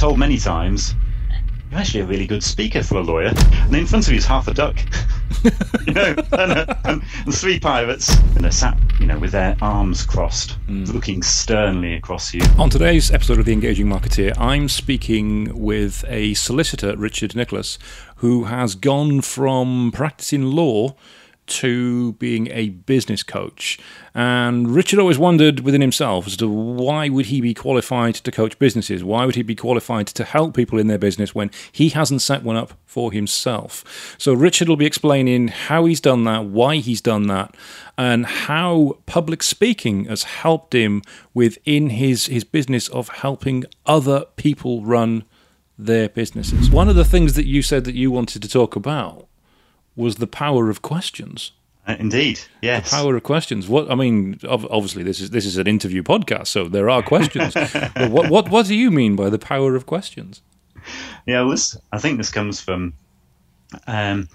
told many times, you're actually a really good speaker for a lawyer. And in front of you is half a duck, you know, and, uh, and, and, three pirates, and they're sat, you know, with their arms crossed, mm. looking sternly across you. On today's episode of The Engaging Marketeer, I'm speaking with a solicitor, Richard Nicholas, who has gone from practicing law to being a business coach. And Richard always wondered within himself as to why would he be qualified to coach businesses? Why would he be qualified to help people in their business when he hasn't set one up for himself? So Richard will be explaining how he's done that, why he's done that, and how public speaking has helped him within his, his business of helping other people run their businesses. One of the things that you said that you wanted to talk about was the power of questions. Uh, indeed, yes. The power of questions. What I mean, obviously, this is this is an interview podcast, so there are questions. what what what do you mean by the power of questions? Yeah, well, this, I think this comes from um,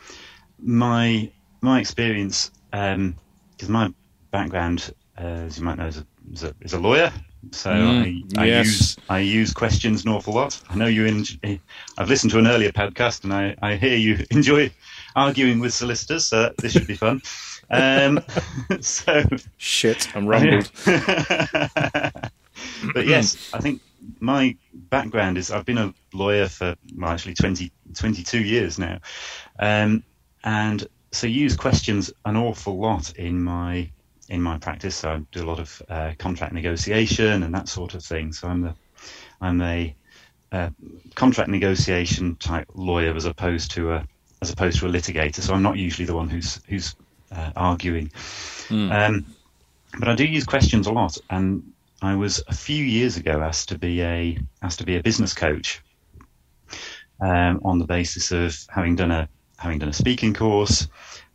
my my experience because um, my background, uh, as you might know, is a, is a, is a lawyer. So mm, I, I yes. use I use questions an awful lot. I know you. In, I've listened to an earlier podcast, and I, I hear you enjoy arguing with solicitors, so this should be fun. Um, so shit, I'm rumbled. but yes, I think my background is I've been a lawyer for well, actually 20, 22 years now, um, and so use questions an awful lot in my in my practice. So I do a lot of uh, contract negotiation and that sort of thing. So I'm the I'm a uh, contract negotiation type lawyer as opposed to a as opposed to a litigator. So I'm not usually the one who's who's uh, arguing. Mm. Um, but I do use questions a lot, and I was a few years ago asked to be a asked to be a business coach um, on the basis of having done a having done a speaking course,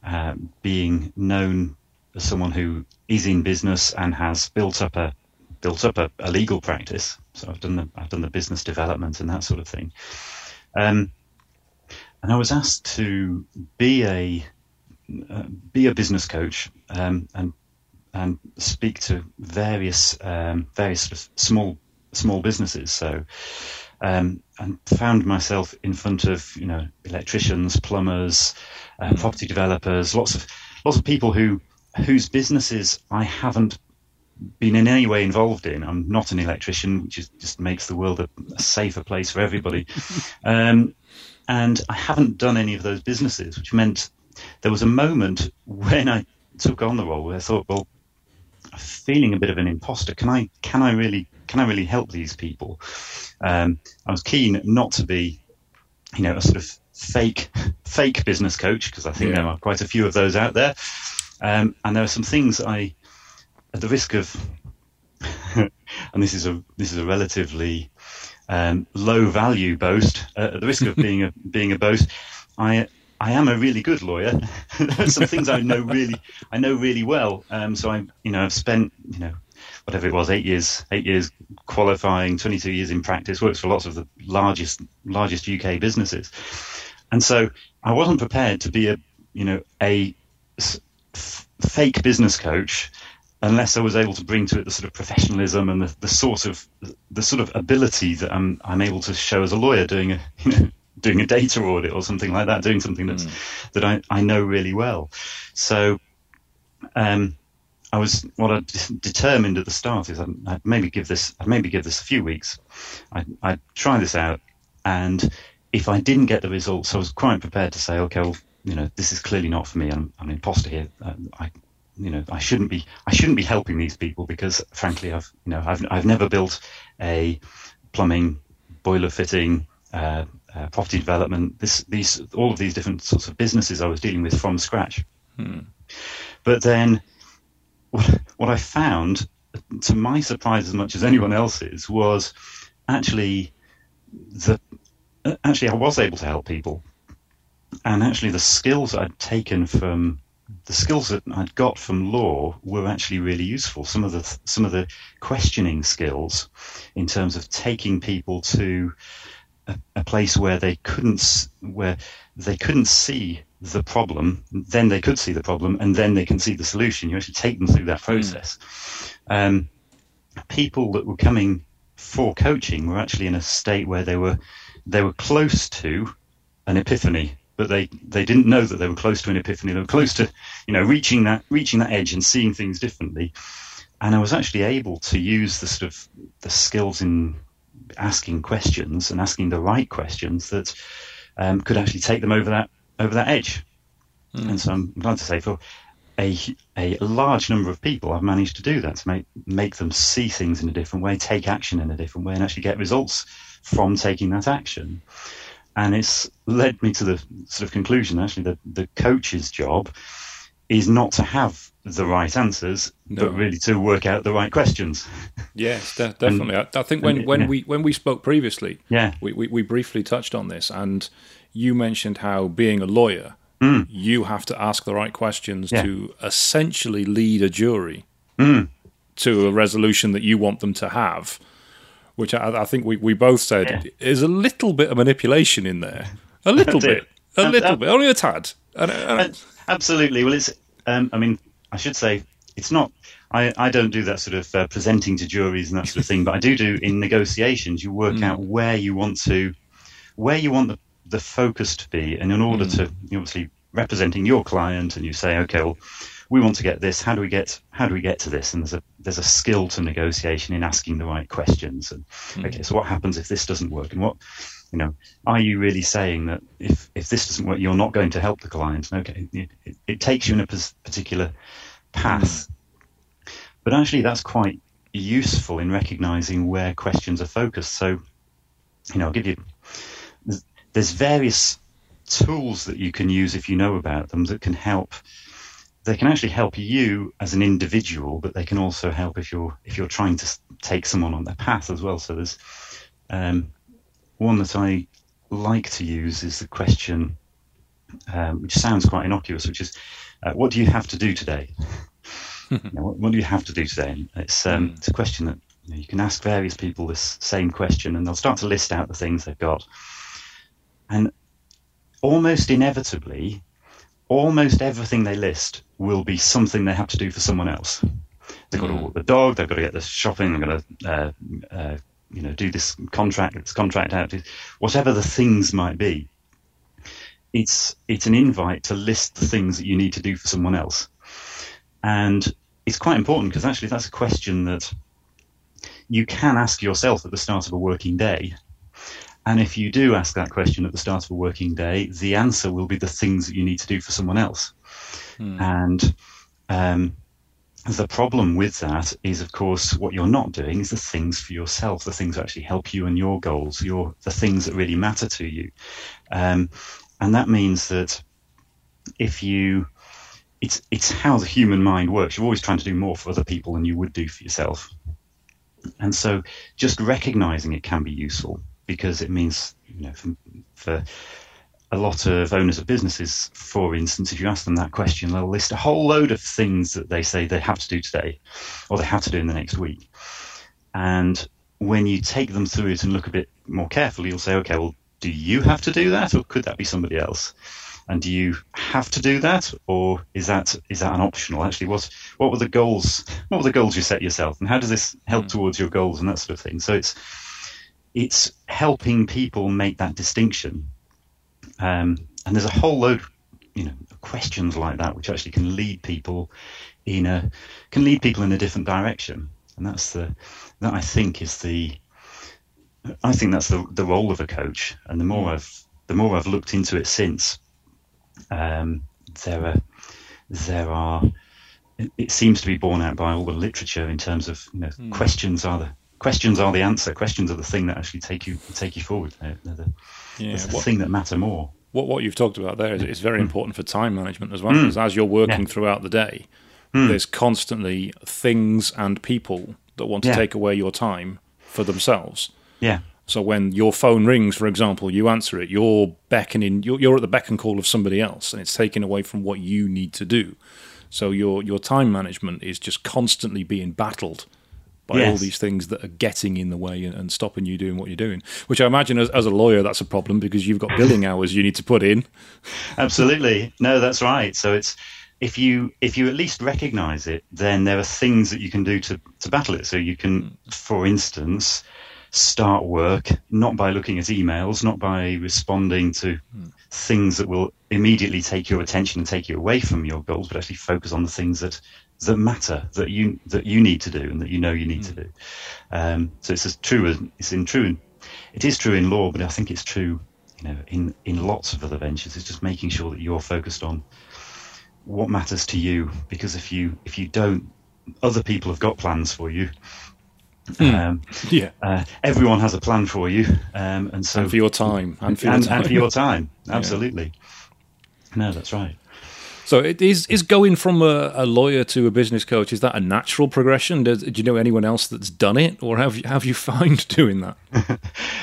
uh, being known as someone who is in business and has built up a built up a, a legal practice. So I've done the I've done the business development and that sort of thing. Um, and I was asked to be a uh, be a business coach um, and and speak to various um, various sort of small small businesses. So um, and found myself in front of you know electricians, plumbers, uh, property developers, lots of lots of people who whose businesses I haven't been in any way involved in. I'm not an electrician, which is, just makes the world a, a safer place for everybody. Um, and I haven't done any of those businesses, which meant there was a moment when I took on the role where I thought, well, I'm feeling a bit of an imposter. Can I, can I really, can I really help these people? Um, I was keen not to be, you know, a sort of fake, fake business coach because I think yeah. there are quite a few of those out there. Um, and there are some things I, at the risk of, and this is a this is a relatively um, low value boast, uh, at the risk of being a being a boast, I I am a really good lawyer. Some things I know really I know really well. Um, so I you know I've spent you know whatever it was eight years eight years qualifying, 22 years in practice, works for lots of the largest largest UK businesses, and so I wasn't prepared to be a you know a f- fake business coach unless I was able to bring to it the sort of professionalism and the, the sort of the sort of ability that I'm I'm able to show as a lawyer doing a you know doing a data audit or something like that, doing something that's mm. that I, I know really well. So um, I was what I determined at the start is I'd, I'd, maybe give this I'd maybe give this a few weeks. I'd, I'd try this out, and if I didn't get the results, I was quite prepared to say, okay, well, you know, this is clearly not for me. I'm, I'm an imposter here. I, you know, I shouldn't be, I shouldn't be helping these people because, frankly, I've, you know, I've, I've never built a plumbing, boiler fitting, uh, uh, property development. This, these, all of these different sorts of businesses I was dealing with from scratch. Hmm. But then, what, what I found, to my surprise as much as anyone else's, was actually the, actually I was able to help people, and actually the skills I'd taken from the skills that I'd got from law were actually really useful. Some of the some of the questioning skills, in terms of taking people to a, a place where they couldn't where they couldn't see the problem, then they could see the problem, and then they can see the solution. You actually take them through that hmm. process. Mm. Um, people that were coming for coaching were actually in a state where they were they were close to an epiphany, but they, they didn't know that they were close to an epiphany. They were close to you know reaching that reaching that edge and seeing things differently. And I was actually able to use the sort of the skills in asking questions and asking the right questions that um, could actually take them over that over that edge. Mm. And so I'm glad to say for a, a large number of people, I've managed to do that to make make them see things in a different way, take action in a different way, and actually get results from taking that action. And it's led me to the sort of conclusion actually that the coach's job is not to have the right answers, no. but really to work out the right questions. Yes, de- definitely. and, I, I, think when, and, when yeah. we when we spoke previously, yeah, we, we, we briefly touched on this, and you mentioned how being a lawyer Mm. You have to ask the right questions yeah. to essentially lead a jury mm. to a resolution that you want them to have, which I, I think we, we both said yeah. is a little bit of manipulation in there. A little bit. A little bit. Only a tad. And, and, Absolutely. Well, it's, um, I mean, I should say, it's not I, I, don't do that sort of uh, presenting to juries and that sort of thing, but I do do in negotiations. You work mm. out where you want to, where you want the the focus to be, and in order mm. to obviously representing your client, and you say, okay, well, we want to get this. How do we get how do we get to this? And there's a there's a skill to negotiation in asking the right questions. And mm. okay, so what happens if this doesn't work? And what you know, are you really saying that if if this doesn't work, you're not going to help the client? Okay, it, it takes you in a particular path. Mm. But actually, that's quite useful in recognizing where questions are focused. So, you know, I'll give you there's various tools that you can use if you know about them that can help they can actually help you as an individual but they can also help if you're if you're trying to take someone on their path as well. So there's um, one that i like to use is the question um, which sounds quite innocuous which is uh, what do you have to do today? You know, what, what, do you have to do today? And it's um, it's a question that you, know, you can ask various people this same question and they'll start to list out the things they've got. And almost inevitably, almost everything they list will be something they have to do for someone else. They've got to walk the dog. They've got to get the shopping. They've got to, uh, uh, you know, do this contract, this contract out. Whatever the things might be, it's it's an invite to list the things that you need to do for someone else, and it's quite important because actually that's a question that you can ask yourself at the start of a working day and if you do ask that question at the start of a working day, the answer will be the things that you need to do for someone else. Hmm. And um, the problem with that is, of course, what you're not doing is the things for yourself, the things that actually help you and your goals, your the things that really matter to you. Um, and that means that if you it's it's how the human mind works. You're always trying to do more for other people than you would do for yourself. And so just recognizing it can be useful because it means, you know, for, for a lot of owners of businesses, for instance, if you ask them that question, they'll list a whole load of things that they say they have to do today or they have to do in the next week. And when you take them through it and look a bit more carefully, you'll say, okay, well, do you have to do that or could that be somebody else? And do you have to do that or is that is that an optional? Actually, what what were the goals? What were the goals you set yourself, and how does this help mm. towards your goals and that sort of thing? So it's it's helping people make that distinction. Um, and there's a whole load, you know, questions like that which actually can lead people in a can lead people in a different direction. And that's the that I think is the I think that's the the role of a coach. And the more mm. I've the more I've looked into it since, um, there are there are it, seems to be borne out by all the literature in terms of you know mm. questions are the questions are the answer. Questions are the thing that actually take you take you forward. They're, they're the, yeah, the what, thing that matter more. What what you've talked about there is, is very mm. important for time management as well. Mm. Because as you're working yeah. throughout the day, mm. there's constantly things and people that want to yeah. take away your time for themselves. Yeah. So when your phone rings, for example, you answer it. You're beckoning. You're, you're at the beck and call of somebody else, and it's taken away from what you need to do. So your your time management is just constantly being battled by yes. all these things that are getting in the way and, and, stopping you doing what you're doing. Which I imagine as, as a lawyer, that's a problem because you've got billing hours you need to put in. Absolutely, no, that's right. So it's if you if you at least recognise it, then there are things that you can do to to battle it. So you can, for instance. start work, not by looking at emails, not by responding to things that will immediately take your attention and take you away from your goals, but actually focus on the things that that matter that you that you need to do and that you know you need mm. to do. Um, so it's as true as it's in true. It is true in law, but I think it's true, you know, in in lots of other ventures. It's just making sure that you're focused on what matters to you, because if you if you don't, other people have got plans for you. Mm. Um, yeah, uh, everyone has a plan for you, um, and so and for your time, and for your and, time, and for your time. absolutely. Yeah. No, that's right. So it is is going from a, a, lawyer to a business coach. Is that a natural progression? Does, do you know anyone else that's done it, or have you, have you found doing that?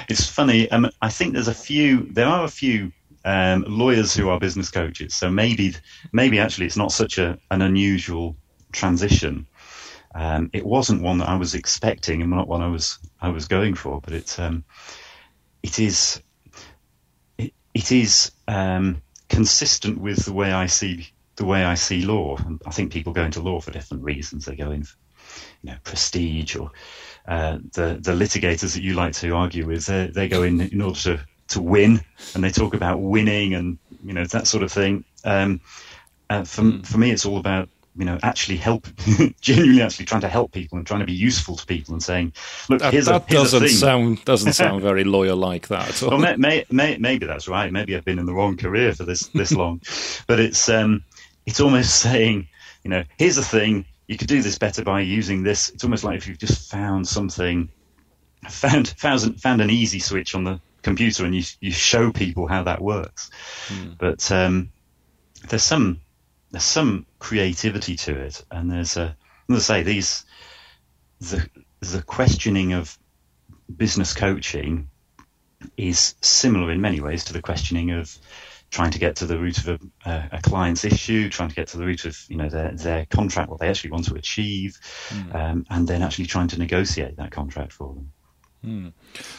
it's funny. Um, I think there's a few. There are a few um, lawyers who are business coaches. So maybe maybe actually it's not such a an unusual transition. Um, it wasn't one that I was expecting, and not one I was I was going for. But it's um, it is it, it is um, consistent with the way I see the way I see law. I think people go into law for different reasons. They go in, for, you know, prestige or uh, the the litigators that you like to argue with. They, they go in in order to to win, and they talk about winning and you know that sort of thing. Um, uh, for mm. for me, it's all about you know actually help, genuinely actually trying to help people and trying to be useful to people and saying, look, that, here's that a, here's doesn't a sound doesn't sound very lawyer like that. well, may, may, may, maybe that's right. Maybe I've been in the wrong career for this this long, but it's um, it's almost saying, you know, here's the thing. You could do this better by using this. It's almost like if you've just found something, found found found an easy switch on the computer and you you show people how that works. Mm. But um, there's some there's some creativity to it, and there's a I say these the the questioning of business coaching is similar in many ways to the questioning of trying to get to the root of a, a, a, client's issue, trying to get to the root of you know their their contract, what they actually want to achieve, mm. um, and then actually trying to negotiate that contract for them. Mm.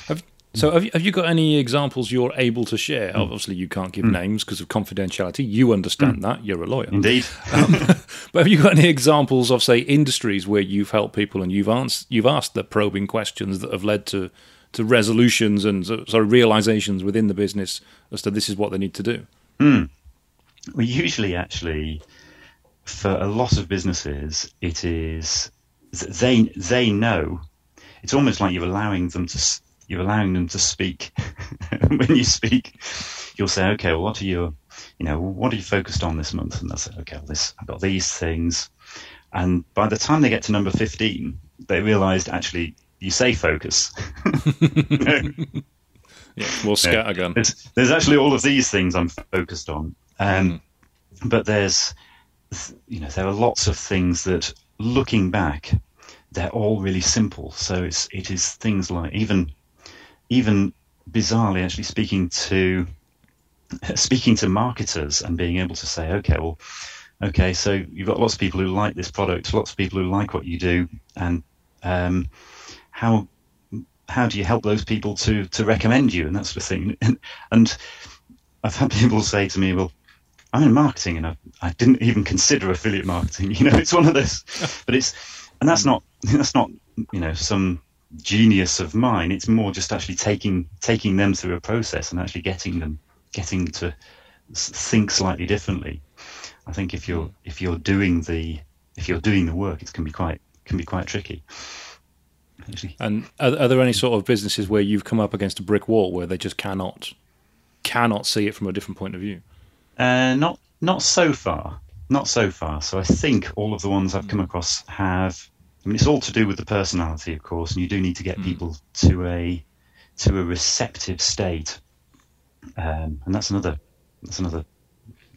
Have so, have you, have you got any examples you're able to share? Mm. Obviously, you can't give mm. names because of confidentiality. You understand mm. that. You're a lawyer. Indeed. Um, but have you got any examples of, say, industries where you've helped people and you've, asked you've asked the probing questions that have led to, to resolutions and sort of realizations within the business as to this is what they need to do? Mm. Well, usually, actually, for a lot of businesses, it is they they know. It's almost like you're allowing them to you're allowing them to speak. when you speak, you'll say, okay, well, what are you, you know, what are you focused on this month? And they'll say, okay, well, this, I've got these things. And by the time they get to number 15, they realized actually you say focus. yeah, more scattergun. There's, there's, actually all of these things I'm focused on. Um, mm. But there's, you know, there are lots of things that looking back, they're all really simple. So it's, it is things like even even bizarrely actually speaking to speaking to marketers and being able to say, okay, well, okay, so you've got lots of people who like this product, lots of people who like what you do, and um, how how do you help those people to to recommend you and that sort of thing? And, and I've had people say to me, well. I'm in marketing and I, I didn't even consider affiliate marketing. You know, it's one of those, but it's, and that's not, that's not, you know, some genius of mine. It's more just actually taking taking them through a process and actually getting them getting to think slightly differently. I think if you're mm. if you're doing the if you're doing the work, it can be quite can be quite tricky. Actually. And are, are there any sort of businesses where you've come up against a brick wall where they just cannot cannot see it from a different point of view? Uh, not not so far, not so far. So I think all of the ones I've come across have I mean, it's all to do with the personality, of course, and you do need to get mm. people to a to a receptive state, um, and that's another that's another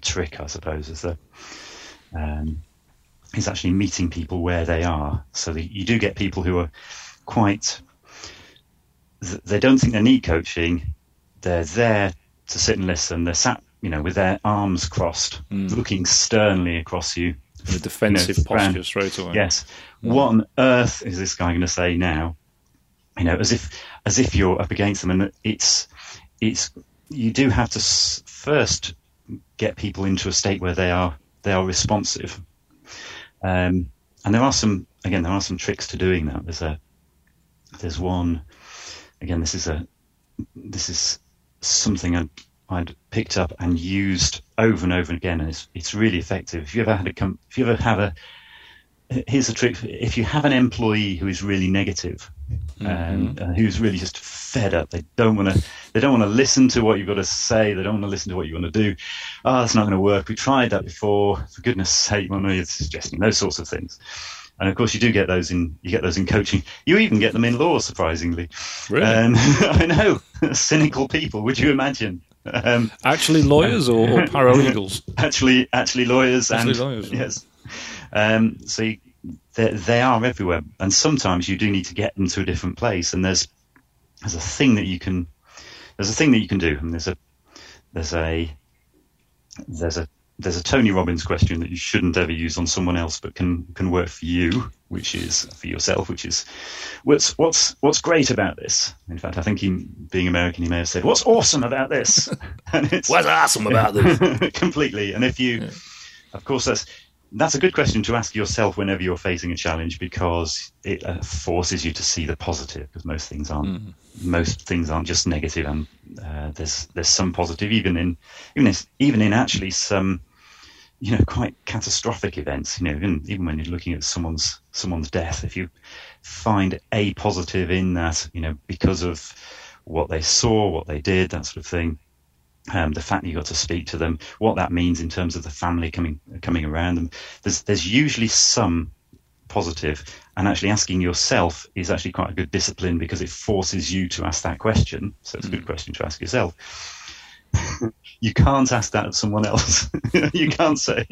trick, I suppose, is that um, is actually meeting people where they are. So that you do get people who are quite they don't think they need coaching. They're there to sit and listen. They're sat, you know, with their arms crossed, mm. looking sternly across you. The defensive you know, posture straight away. Yes, what on earth is this guy going to say now? You know, as if as if you're up against them, and it's it's you do have to s- first get people into a state where they are they are responsive. Um, and there are some again there are some tricks to doing that. There's a there's one again, this is a this is something I'd, I'd picked up and used over and over again, and it's it's really effective. If you ever had a com- if you ever have a here's the trick: if you have an employee who is really negative, um, uh, who's really just fed up, they don't want to they don't want to listen to what you've got to say, they don't want to listen to what you want to do. Oh, that's not going to work. We tried that before. For goodness' sake, what are you suggesting? Those sorts of things. And of course, you do get those in you get those in coaching. You even get them in law, surprisingly. Really? Um, I know, cynical people. Would you imagine? Um, Actually, lawyers or, or paralegals? actually, actually, lawyers Actually and lawyers, yes. Um, so you, they, they are everywhere, and sometimes you do need to get them to a different place. And there's there's a thing that you can there's a thing that you can do, and there's a there's a there's a there's a Tony Robbins question that you shouldn't ever use on someone else, but can can work for you, which is for yourself, which is what's what's what's great about this. In fact, I think he, being American, he may have said, "What's awesome about this?" and it's What's awesome about this? completely. And if you, of course, that's that's a good question to ask yourself whenever you're facing a challenge because it uh, forces you to see the positive. Because most things aren't most things aren't just negative, and uh, there's there's some positive even in even in, even in actually some you know quite catastrophic events. You know, even even when you're looking at someone's someone's death, if you find a positive in that, you know, because of what they saw, what they did, that sort of thing um, the fact that you got to speak to them, what that means in terms of the family coming coming around them. There's there's usually some positive. positive, and actually asking yourself is actually quite a good discipline because it forces you to ask that question. So it's a good question to ask yourself. you can't ask that of someone else. you can't say.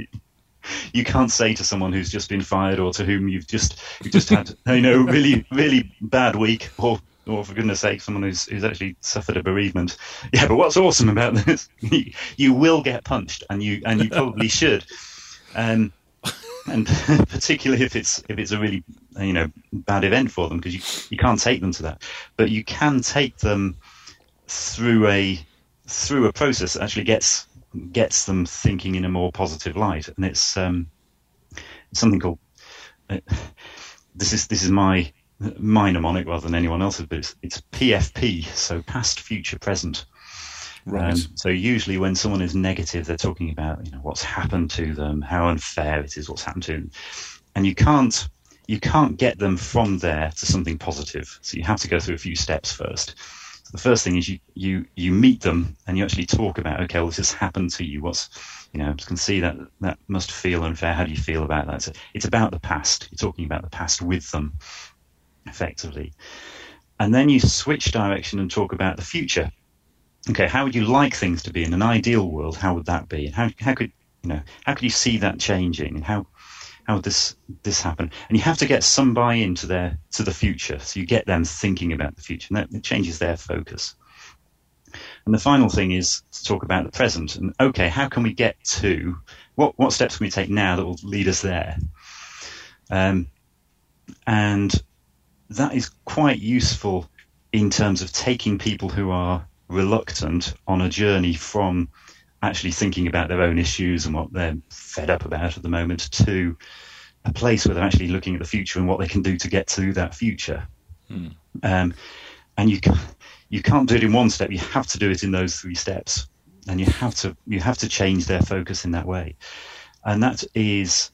You can't say to someone who's just been fired or to whom you've just you've just had you know really really bad week or or for goodness sake, someone who's, who's actually suffered a bereavement. Yeah, but what's awesome about this, you, you will get punched, and you and you probably should. Um, and particularly if it's if it's a really you know bad event for them, because you you can't take them to that, but you can take them through a through a process that actually gets gets them thinking in a more positive light, and it's um, something called. Uh, this is this is my my mnemonic rather than anyone else's, but it's, it's PFP, so past, future, present. Right. Um, so usually when someone is negative, they're talking about you know what's happened to them, how unfair it is, what's happened to them, and you can't you can't get them from there to something positive. So you have to go through a few steps first. The first thing is you you you meet them and you actually talk about okay, well, this has happened to you. What's you know, you can see that that must feel unfair. How do you feel about that? So it's about the past. You're talking about the past with them effectively. And then you switch direction and talk about the future. Okay, how would you like things to be in an ideal world? How would that be? And how, how could you know how could you see that changing? And how how this this happen? And you have to get some buy-in to their to the future. So you get them thinking about the future, and that it changes their focus. And the final thing is to talk about the present. And okay, how can we get to what what steps can we take now that will lead us there? Um, and that is quite useful in terms of taking people who are reluctant on a journey from actually thinking about their own issues and what they're fed up about at the moment to a place where they're actually looking at the future and what they can do to get to that future. Hmm. Um, and you can, you can't do it in one step. You have to do it in those three steps, and you have to you have to change their focus in that way. And that is,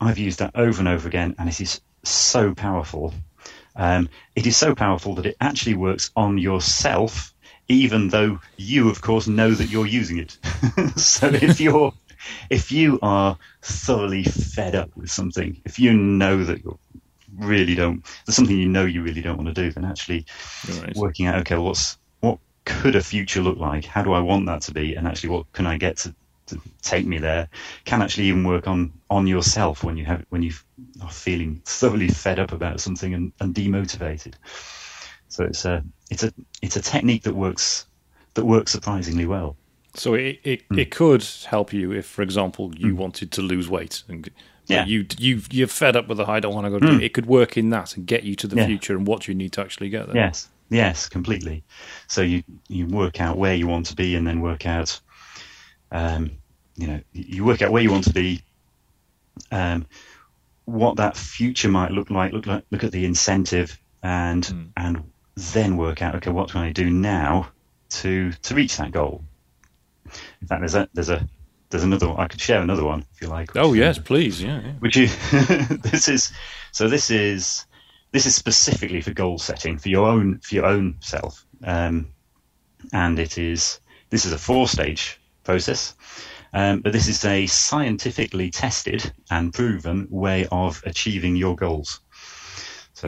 I've used that over and over again, and it is so powerful um, it is so powerful that it actually works on yourself, even though you, of course, know that you're using it. so if you're if you are thoroughly fed up with something, if you know that you really don't, there's something you know you really don't want to do, then actually Right. working out, okay, what's what could a future look like? How do I want that to be? And actually, what can I get to, to take me there? Can actually even work on on yourself when you have when you are feeling thoroughly fed up about something and, and demotivated. So it's a it's a it's a technique that works that works surprisingly well. So it it, Hmm. it could help you if, for example, you wanted to lose weight and Yeah. you you you're fed up with the I don't want to go. Do it. it could work in that and get you to the Yeah. future and what you need to actually get there. Yes, yes, completely. So you you work out where you want to be, and then work out, um, you know, you work out where you want to be, um, what that future might look like. Look like look at the incentive and and then work out okay what can I do now to to reach that goal. In fact, there's a there's a there's another one. I could share another one if you like. Oh yes, please. Yeah. yeah. Which you this is so this is this is specifically for goal setting for your own for your own self, um, and it is this is a four stage process. Um, but this is a scientifically tested and proven way of achieving your goals.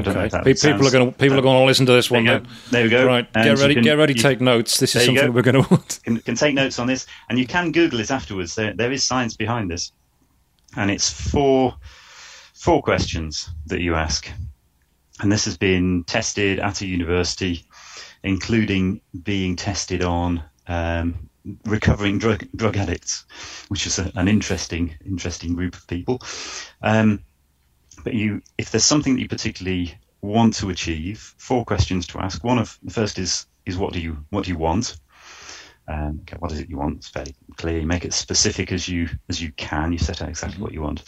So okay. people are going to people are going to listen to this one. There, there we go. Right, get ready, can, get ready, you, take notes. This is something we're going to want. Can, can take notes on this, and you can Google it afterwards. There, there is science behind this, and it's four four questions that you ask, and this has been tested at a university, including being tested on um, recovering drug drug addicts, which is a, an interesting interesting group of people. Um, but you, if there's something that you particularly want to achieve, four questions to ask. One of the first is is what do you what do you want? Um, okay, what is it you want? It's very clear. You make it specific as you as you can. You set out exactly what you want.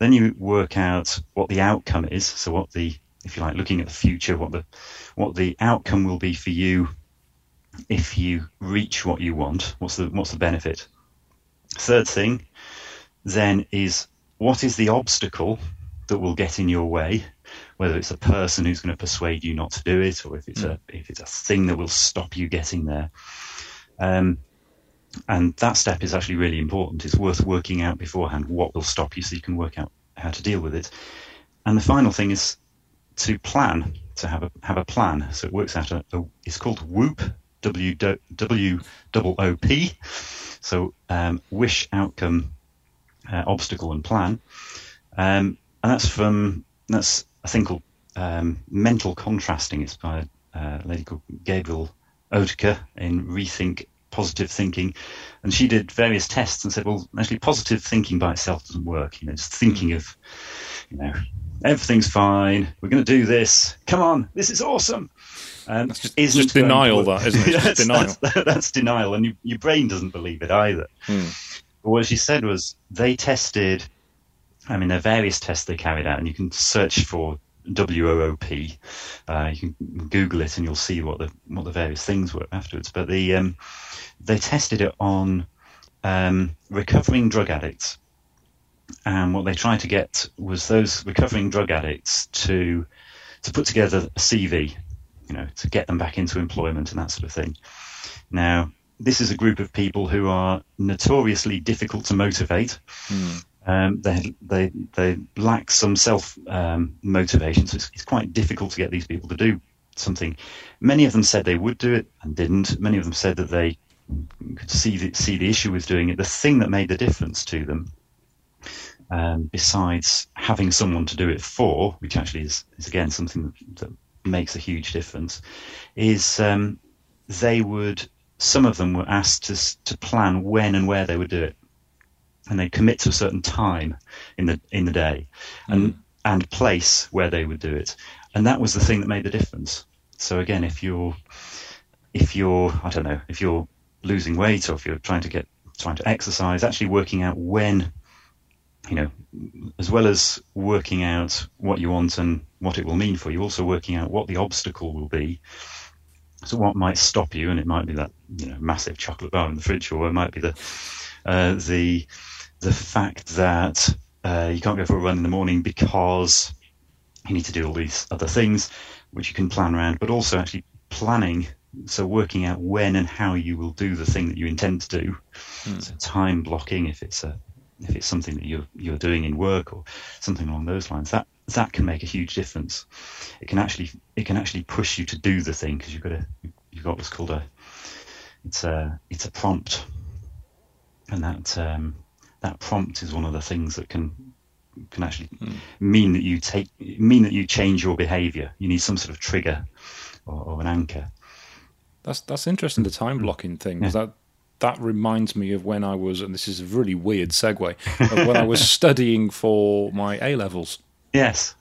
Then you work out what the outcome is. So what the if you like looking at the future, what the what the outcome will be for you if you reach what you want? What's the what's the benefit? Third thing, then is what is the obstacle that will get in your way? Whether it's a person who's going to persuade you not to do it, or if it's mm. a if it's a thing that will stop you getting there. Um, and that step is actually really important. It's worth working out beforehand what will stop you, so you can work out how to deal with it. And the final thing is to plan, to have a have a plan. So it works out a, a it's called WOOP, W W O O P. So um, wish, outcome, uh, obstacle, and plan. Um, and that's from that's a thing called um, mental contrasting. It's by a lady called Gabriel Oettingen in Rethink Positive Thinking, and she did various tests and said, well, actually, positive thinking by itself doesn't work. You know, just thinking of, you know, everything's fine. We're going to do this. Come on, this is awesome. Um, that's just, just denial, that isn't it? that's, denial. That's, that's, denial, and you, your brain doesn't believe it either. Hmm. But what she said was they tested. I mean, there are various tests they carried out, and you can search for WOOP. Uh, you can Google it, and you'll see what the what the various things were afterwards. But the um, they tested it on um, recovering drug addicts, and what they tried to get was those recovering drug addicts to to put together a CV you know, to get them back into employment and that sort of thing. Now, this is a group of people who are notoriously difficult to motivate. Mm. Um, they, they, they lack some self um, motivation, so it's, it's, quite difficult to get these people to do something. Many of them said they would do it and didn't. Many of them said that they could see the, see the issue with doing it. The thing that made the difference to them, um, besides having someone to do it for, which actually is, is again something that, that makes a huge difference, is um, they would, some of them were asked to, to plan when and where they would do it. And they commit to a certain time in the in the day, and mm. and place where they would do it, and that was the thing that made the difference. So again, if you're if you're I don't know if you're losing weight or if you're trying to get trying to exercise, actually working out when you know, as well as working out what you want and what it will mean for you, also working out what the obstacle will be. So what might stop you, and it might be that you know massive chocolate bar in the fridge, or it might be the uh, the the fact that uh, you can't go for a run in the morning because you need to do all these other things, which you can plan around, but also actually planning. So working out when and how you will do the thing that you intend to do. Hmm. So time blocking if it's a if it's something that you're you're doing in work or something along those lines, that that can make a huge difference. It can actually it can actually push you to do the thing because you've got a you've got what's called a it's a it's a prompt, and that um, that prompt is one of the things that can can actually mm. mean that you take mean that you change your behaviour. You need some sort of trigger or, or an anchor. That's that's interesting. The time blocking thing yeah. that that reminds me of when I was, and this is a really weird segue, when I was studying for my A levels. Yes.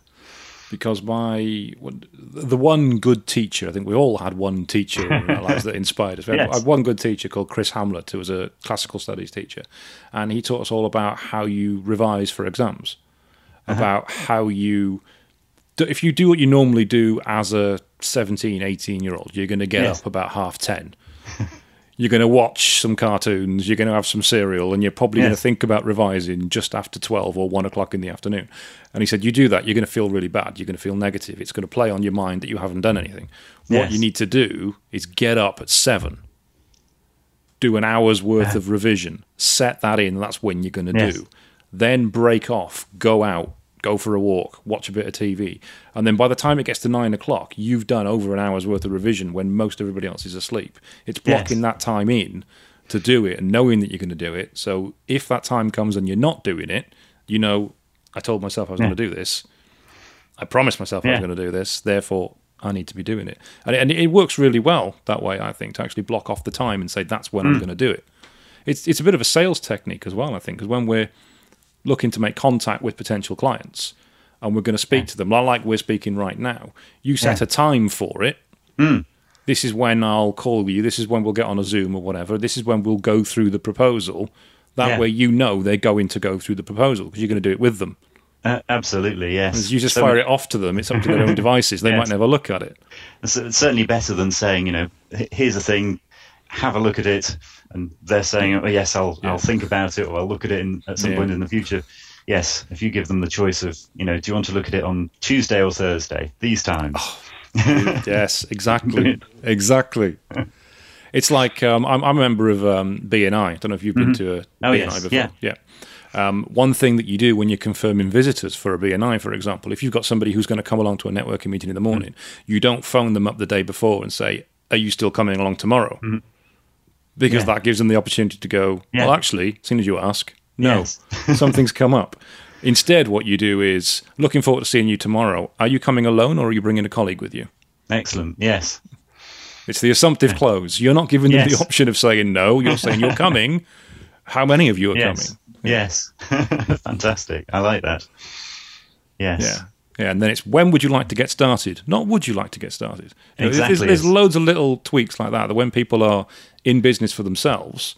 Because my the one good teacher, I think we all had one teacher in our lives that inspired us. We yes. had one good teacher called Chris Hamlet, who was a classical studies teacher, and he taught us all about how you revise for exams, uh-huh. about how you, if you do what you normally do as a 17, 18 year old, you're going to get Yes. up about half 10. you're going to watch some cartoons, you're going to have some cereal, and you're probably going to think about revising just after 12 or 1 o'clock in the afternoon. And he said, You do that, you're going to feel really bad. You're going to feel negative. It's going to play on your mind that you haven't done anything. What you need to do is get up at 7, do an hour's worth uh-huh. of revision, set that in, that's when you're going to Yes. do. Then break off, go out, go for a walk, watch a bit of TV. And then by the time it gets to nine o'clock, you've done over an hour's worth of revision when most everybody else is asleep. It's blocking Yes. that time in to do it and knowing that you're going to do it. So if that time comes and you're not doing it, you know, I told myself I was Yeah. going to do this. I promised myself I was going to do this. Therefore, I need to be doing it. And it, and it works really well that way, I think, to actually block off the time and say, that's when I'm Mm. going to do it. It's, it's a bit of a sales technique as well, I think, because when we're looking to make contact with potential clients and we're going to speak to them, like we're speaking right now, you set Yeah. a time for it. This is when I'll call you. This is when we'll get on a Zoom or whatever. This is when we'll go through the proposal. That Yeah. way, you know they're going to go through the proposal because you're going to do it with them. Uh, absolutely, yes. You just So fire it off to them. It's up to their own devices. They might never look at it. It's, it's certainly better than saying, you know, here's a thing, have a look at it, and they're saying, oh, yes, I'll Yeah. I'll think about it, or I'll look at it in, at some Yeah. point in the future. Yes, if you give them the choice of, you know, do you want to look at it on Tuesday or Thursday? These times. Oh, yes, exactly, exactly. It's like um, I'm, I'm a member of um, BNI. I don't know if you've been to a Oh, BNI yes, before. yeah. yeah. Um, one thing that you do when you're confirming visitors for a BNI, for example, if you've got somebody who's going to come along to a networking meeting in the morning, you don't phone them up the day before and say, "Are you still coming along tomorrow?" Because. Yeah. that gives them the opportunity to go. Yeah. Well, actually, as soon as you ask, no, Yes. something's come up. Instead, what you do is, looking forward to seeing you tomorrow. Are you coming alone, or are you bringing a colleague with you? Excellent. Yes. It's the assumptive close. You're not giving them the option of saying no. You're saying you're coming. How many of you are Yes. coming? Yes. Fantastic. I like that. Yes. Yeah. Yeah, and then it's when would you like to get started? Not would you like to get started. You know, there's- Exactly. There's, loads of little tweaks like that. That when people are in business for themselves,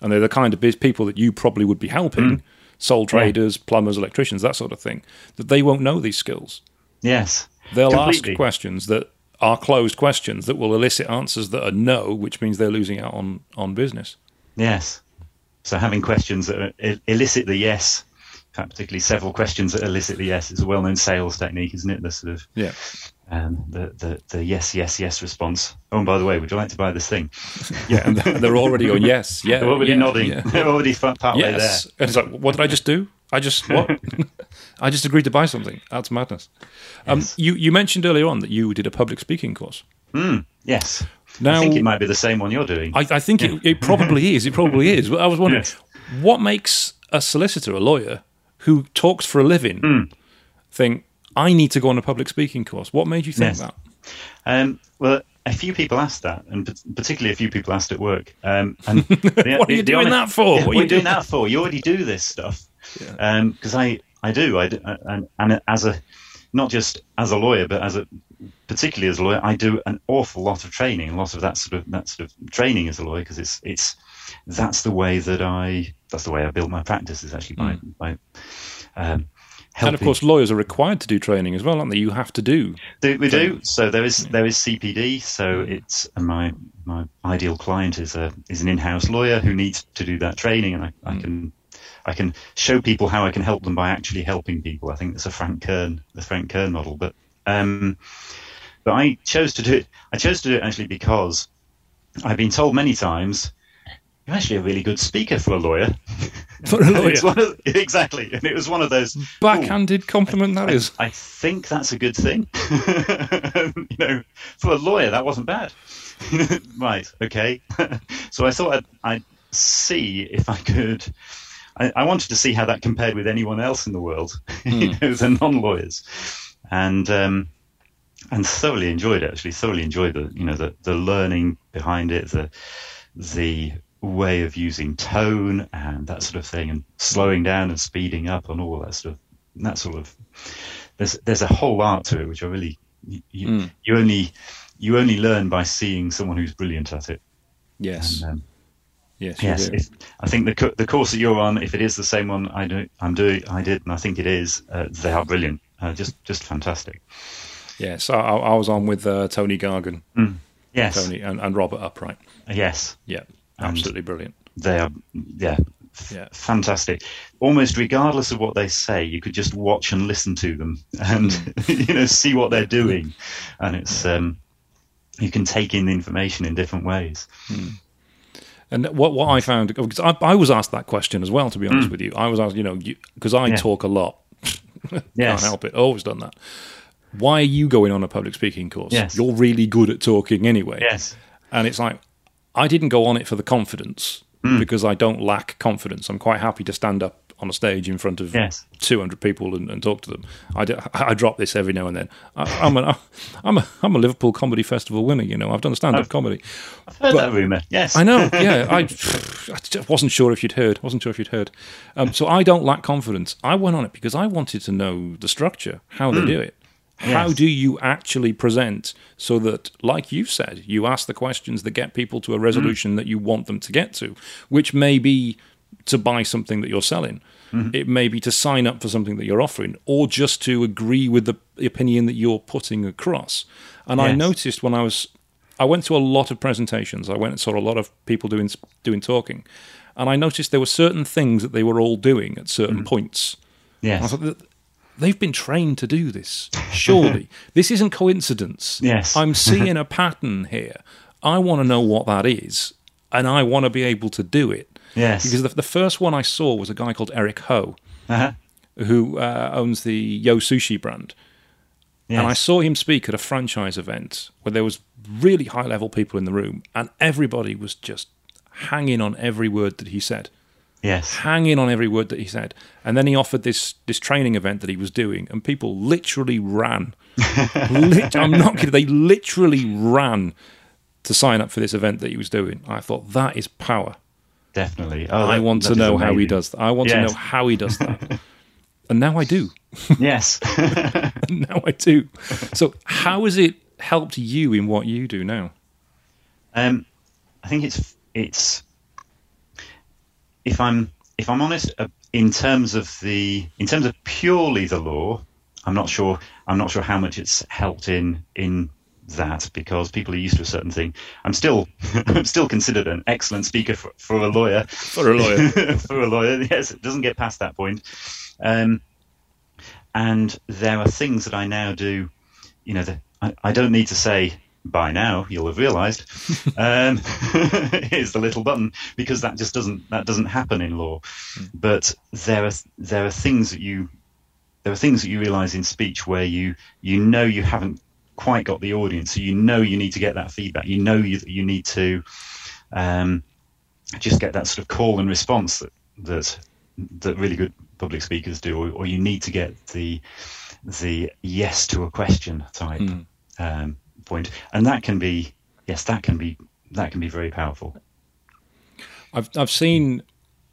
and they're the kind of biz- people that you probably would be helping, Mm. sole traders, plumbers, electricians, that sort of thing, that they won't know these skills. Yes. They'll Completely. ask questions that are closed questions that will elicit answers that are no, which means they're losing out on on business. Yes. So having questions that elicit the yes, particularly several questions that elicit the yes, is a well-known sales technique, isn't it? The sort of Yeah. Um, the, the the yes, yes, yes response. Oh, and by the way, would you like to buy this thing? Yeah, and they're already going, yes, yeah. They're already yeah, nodding. yeah. They're already partway Yes. And it's like, what did I just do? I just, what? I just agreed to buy something. That's madness. Um, Yes. you, you mentioned earlier on that you did a public speaking course. there. Yes. Now, I think it might be the same one you're doing. I, I think it, it probably is. It probably is. But I was wondering, Yes. what makes a solicitor, a lawyer, who talks for a living, Hmm. think, I need to go on a public speaking course? What made you think Yes. that? Um, well, a few people asked that, and particularly a few people asked at work. Um, and the- What are you doing that for? Yeah, What are what are you doing that for? You already do this stuff. Because I, I do. I do, and, and as a, not just as a lawyer, but as a, particularly as a lawyer, I do an awful lot of training, a lot of that sort of that sort of training as a lawyer, because it's it's that's the way that I that's the way I built my practice is actually by by. Um, Hmm. And of course, lawyers are required to do training as well, aren't they? You have to do. do, we do. So there is there is CPD. So it's and my my ideal client is a is an in-house lawyer who needs to do that training, and I, I can I can show people how I can help them by actually helping people. I think that's a Frank Kern the Frank Kern model. But um, but I chose to do it. I chose to do it actually because I've been told many times. You're actually a really good speaker for a lawyer. For a lawyer. Of, exactly, and it was one of those "Ooh, Backhanded compliment, that I, is. I think that's a good thing. you know, for a lawyer, that wasn't bad. right. Okay. so I thought I'd, I'd see if I could. I, I wanted to see how that compared with anyone else in the world, you know, the non-lawyers, and um, and thoroughly enjoyed it. Actually, thoroughly enjoyed the you know the the learning behind it, the the way of using tone and that sort of thing, and slowing down and speeding up and all that sort of that sort of. There's there's a whole art to it which I really you, you, you only you only learn by seeing someone who's brilliant at it. Yes. And, um, yes. yes, if, I think the the course that you're on, if it is the same one I do, I'm doing, I did, and I think it is, uh, they are brilliant, uh, just just fantastic. Yes, I, I was on with uh, Tony Gargan, Yes, Tony and, and Robert Upright. yes, Yeah, absolutely brilliant. they are. Yeah, Yeah. fantastic. Almost regardless of what they say, you could just watch and listen to them, and mm. you know see what they're doing, and it's um, you can take in the information in different ways. Mm. And what what I found because I, I was asked that question as well. To be honest mm. with you, I was asked, you know, because I Yeah. talk a lot. Can't help it. I've always done that. Why are you going on a public speaking course? Yes. You're really good at talking anyway. Yes, And it's like, I didn't go on it for the confidence Hmm. because I don't lack confidence. I'm quite happy to stand up on a stage in front of Yes. 200 people and, and talk to them. I, do- I drop this every now and then. I, I'm, an, I'm, a, I'm a Liverpool Comedy Festival winner, you know. I've done stand up comedy. I've heard that rumor. Yes, I know, yeah. I, I wasn't sure if you'd heard. wasn't sure if you'd heard. Um, so I don't lack confidence. I went on it because I wanted to know the structure, how they do it. How do you actually present so that, like you said, you ask the questions that get people to a mm. resolution that you want them to get to, which may be to buy something that you're selling. Mm-hmm. It may be to sign up for something that you're offering, or just to agree with the opinion that you're putting across. And I noticed when I was I went to a lot of presentations. I went and saw a lot of people doing doing talking, and I noticed there were certain things that they were all doing at certain mm. points. I yes, thought that they've been trained to do this. Surely this isn't coincidence. Yes. I'm seeing a pattern here. I want to know what that is, and I want to be able to do it. yes. Because the, the first one I saw was a guy called Eric Ho, uh-huh. who uh, owns the Yo Sushi brand. yes. And I saw him speak at a franchise event where there was really high level people in the room, and everybody was just hanging on every word that he said, yes, hanging on every word that he said. And then he offered this this training event that he was doing, and people literally ran. Lit- I'm not kidding. They literally ran to sign up for this event that he was doing. I thought that is power. definitely. Oh, I that- want that to know how he does. That. I want to know how he does that. and now I do. Yes. now I do. So, how has it helped you in what you do now? Um, I think it's it's if I'm if I'm honest uh, in terms of the in terms of purely the law, I'm not sure I'm not sure how much it's helped in in that because people are used to a certain thing. I'm still I'm still considered an excellent speaker for, for a lawyer. For a lawyer. for a lawyer, yes, it doesn't get past that point. Um, and there are things that I now do. You know, that I, I don't need to say by now. You'll have realised. um, here's the little button because that just doesn't that doesn't happen in law. But there are there are things that you there are things that you realise in speech where you you know you haven't quite got the audience, so you know you need to get that feedback. You know you you need to um, just get that sort of call and response that that that really good public speakers do, or, or you need to get the the yes to a question type um, point, and that can be yes, that can be that can be very powerful. I've I've seen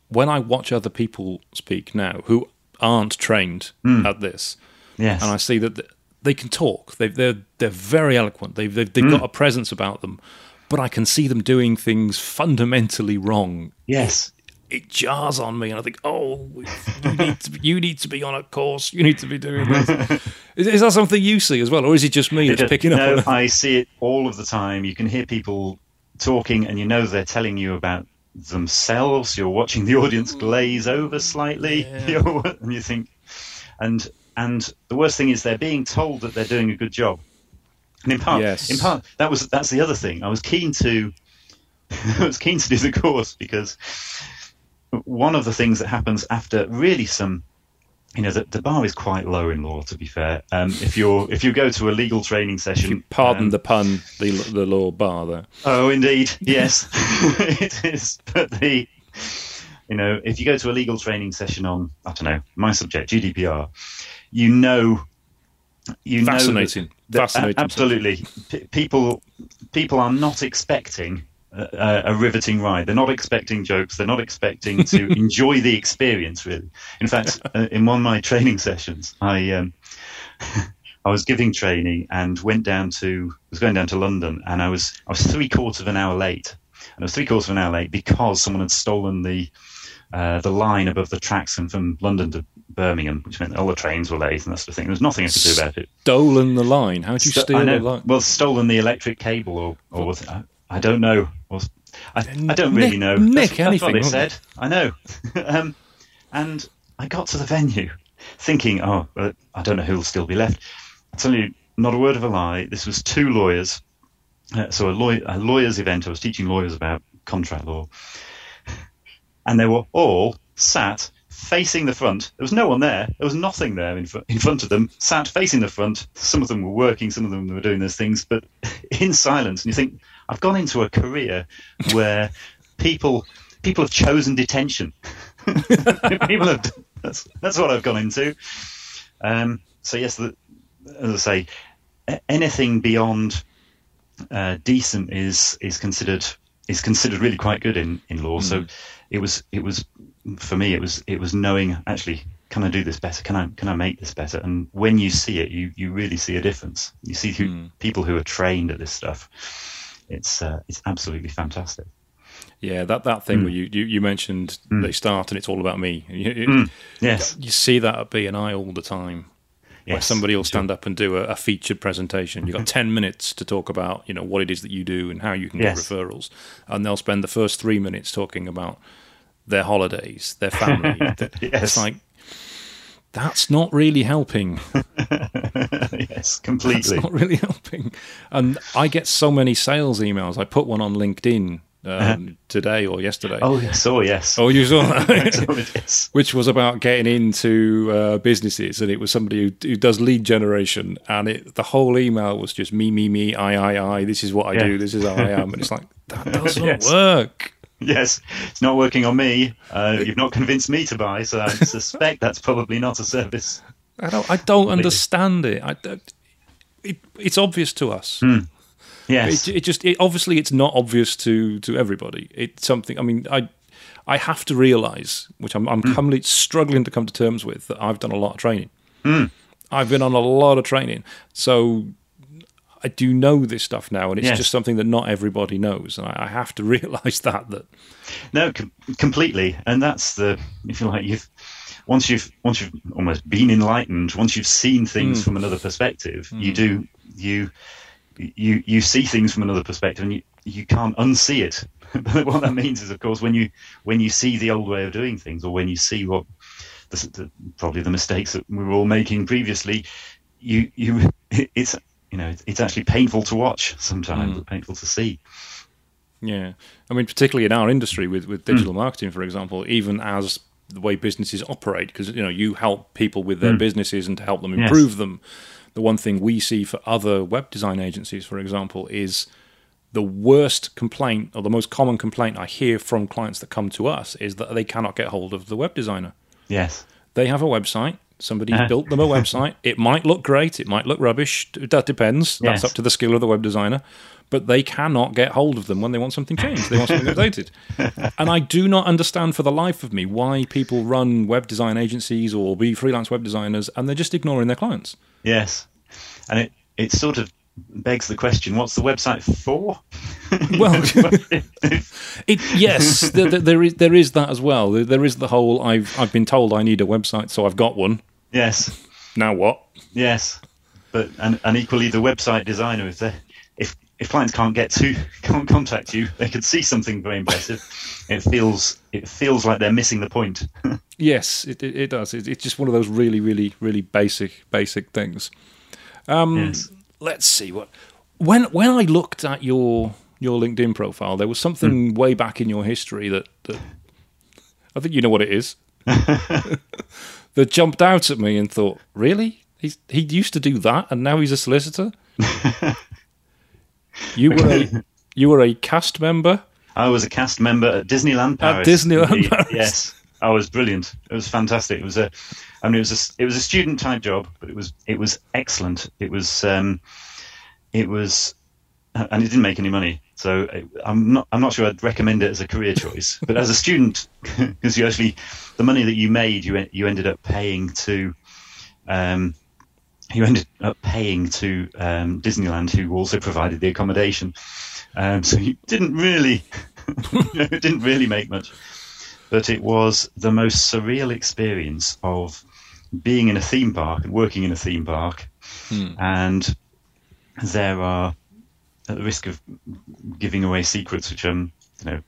when I watch other people speak now who aren't trained hmm. at this, Yes, and I see that they can talk. They they're they're very eloquent. They've they've, they've hmm. got a presence about them, but I can see them doing things fundamentally wrong. yes, It jars on me, and I think, oh, you need to be, you need to be on a course. You need to be doing this. is, is that something you see as well, or is it just me that's Just- picking up no? I see it all of the time. You can hear people talking, and you know they're telling you about themselves. You're watching the audience mm. glaze over slightly, You're- and you think, and and the worst thing is they're being told that they're doing a good job. And in part, Yes. in part, that was that's the other thing. I was keen to, I was keen to do the course because one of the things that happens after really some you know, the, the bar is quite low in law. To be fair, um, if you're if you go to a legal training session, Pardon um, the pun, the the law bar there. Oh, indeed, yes, it is. But the, you know, if you go to a legal training session on, I don't know, my subject, GDPR, you know, you know, that- Fascinating. that- Fascinating. absolutely, P- people people are not expecting. A, a riveting ride. They're not expecting jokes. They're not expecting to enjoy the experience. Really, in fact, uh, in one of my training sessions, I um, I was giving training and went down to was going down to London, and I was I was three quarters of an hour late, and I was three quarters of an hour late because someone had stolen the uh, the line above the tracks and from London to Birmingham, which meant all the trains were late and that sort of thing. There was nothing I could do about it. Stolen the line. How would you Sto- steal the line? Well, stolen the electric cable, or, or was it? I, don't know. I, I don't really Nick- know. Nick that's, that's what anything, it. I know. um, and I got to the venue thinking, oh, well, I don't know who'll still be left. I tell you, not a word of a lie. This was two lawyers. Uh, so a, law- a lawyers event. I was teaching lawyers about contract law, and they were all sat facing the front. There was no one there. There was nothing there in, fr- in front of them. Sat facing the front. Some of them were working. Some of them were doing those things, but in silence. And you think, I've gone into a career where people people have chosen detention. people have. That's that's what I've gone into. Um, so yes, the, as I say, anything beyond uh, decent is is considered is considered really quite good in, in law. So it was it was for me it was it was knowing actually can I do this better? Can I can I make this better? And when you see it, you you really see a difference. You see who, people who are trained at this stuff. It's uh, it's absolutely fantastic. Yeah, that, that Mm. thing where you, you, you mentioned they start and it's all about me. You, you- Yes, you see that at BNI all the time. Yes, Where somebody will stand up and do a, a featured presentation. You've got 10 minutes to talk about, you know, what it is that you do and how you can Yes. get referrals. And they'll spend the first three minutes talking about their holidays, their family. Yes. It's like, that's not really helping. yes, It's completely. not really helping. And I get so many sales emails. I put one on LinkedIn um, today or yesterday. Oh, yes. Oh, yes. Oh, you saw that? It is. which was about getting into uh, businesses, and it was somebody who, who does lead generation, and it the whole email was just me, me, me, I, I, I. This is what I Yeah. do. This is how I am, and it's like that doesn't Yes. work. Yes, it's not working on me. Uh, you've not convinced me to buy, so I suspect that's probably not a service. I don't. I don't understand it. I uh, it. It's obvious to us. Hmm. Yes, It, it just. It, obviously, it's not obvious to to everybody. It's something. I mean, I. I have to realise, which I'm, I'm hmm. commonly struggling to come to terms with, that I've done a lot of training. Hmm. I've been on a lot of training, so I do know this stuff now, and it's Yes. just something that not everybody knows, and I, I have to realise that that no, com- completely. And that's the if you like, you've once you've once you've almost been enlightened, once you've seen things hmm. from another perspective, hmm. you do you you you see things from another perspective, and you you can't unsee it. but what that means is, of course, when you when you see the old way of doing things, or when you see what the, the, probably the mistakes that we were all making previously, you you it's you know it's, it's actually painful to watch sometimes, but painful to see. Yeah, I mean, particularly in our industry with with hmm. digital marketing, for example, even as the way businesses operate, because you know you help people with their hmm. businesses and to help them Yes. improve them. The one thing we see for other web design agencies, for example, is the worst complaint or the most common complaint I hear from clients that come to us is that they cannot get hold of the web designer. Yes. They have a website. Somebody Uh-huh. built them a website. It might look great. It might look rubbish. That depends. That's up to the skill of the web designer. But they cannot get hold of them when they want something changed. They want something updated. And I do not understand for the life of me why people run web design agencies or be freelance web designers and they're just ignoring their clients. Yes, and it it sort of begs the question: What's the website for? Well, it, yes, there, there- is there is that as well. There- There is the whole I've I've been told I need a website, so I've got one. Yes, Now what? yes, but and, and equally the website designer if they if if clients can't get to can't contact you, they could see something very impressive. It feels it feels like they're missing the point. Yes, it, it, it does. It, it's just one of those really, really, really basic, basic things. Um, yes. Let's see what when when I looked at your your LinkedIn profile, there was something way back in your history that, that I think you know what it is that jumped out at me and thought, really, he's he used to do that, and now he's a solicitor. you were a you were a cast member. I was a cast member at Disneyland Paris. At Disneyland. Paris. Yes, I was brilliant. It was fantastic. It was a, I mean, it was a, it was a student type job, but it was it was excellent. It was um, it was, and it didn't make any money. So I'm not I'm not sure I'd recommend it as a career choice. But as a student, because you actually the money that you made, you you ended up paying to. Um, you ended up paying to um, Disneyland, who also provided the accommodation. Um, so you didn't really, it didn't really make much. But it was the most surreal experience of being in a theme park and working in a theme park, and there are at the risk of giving away secrets, which I'm, you know,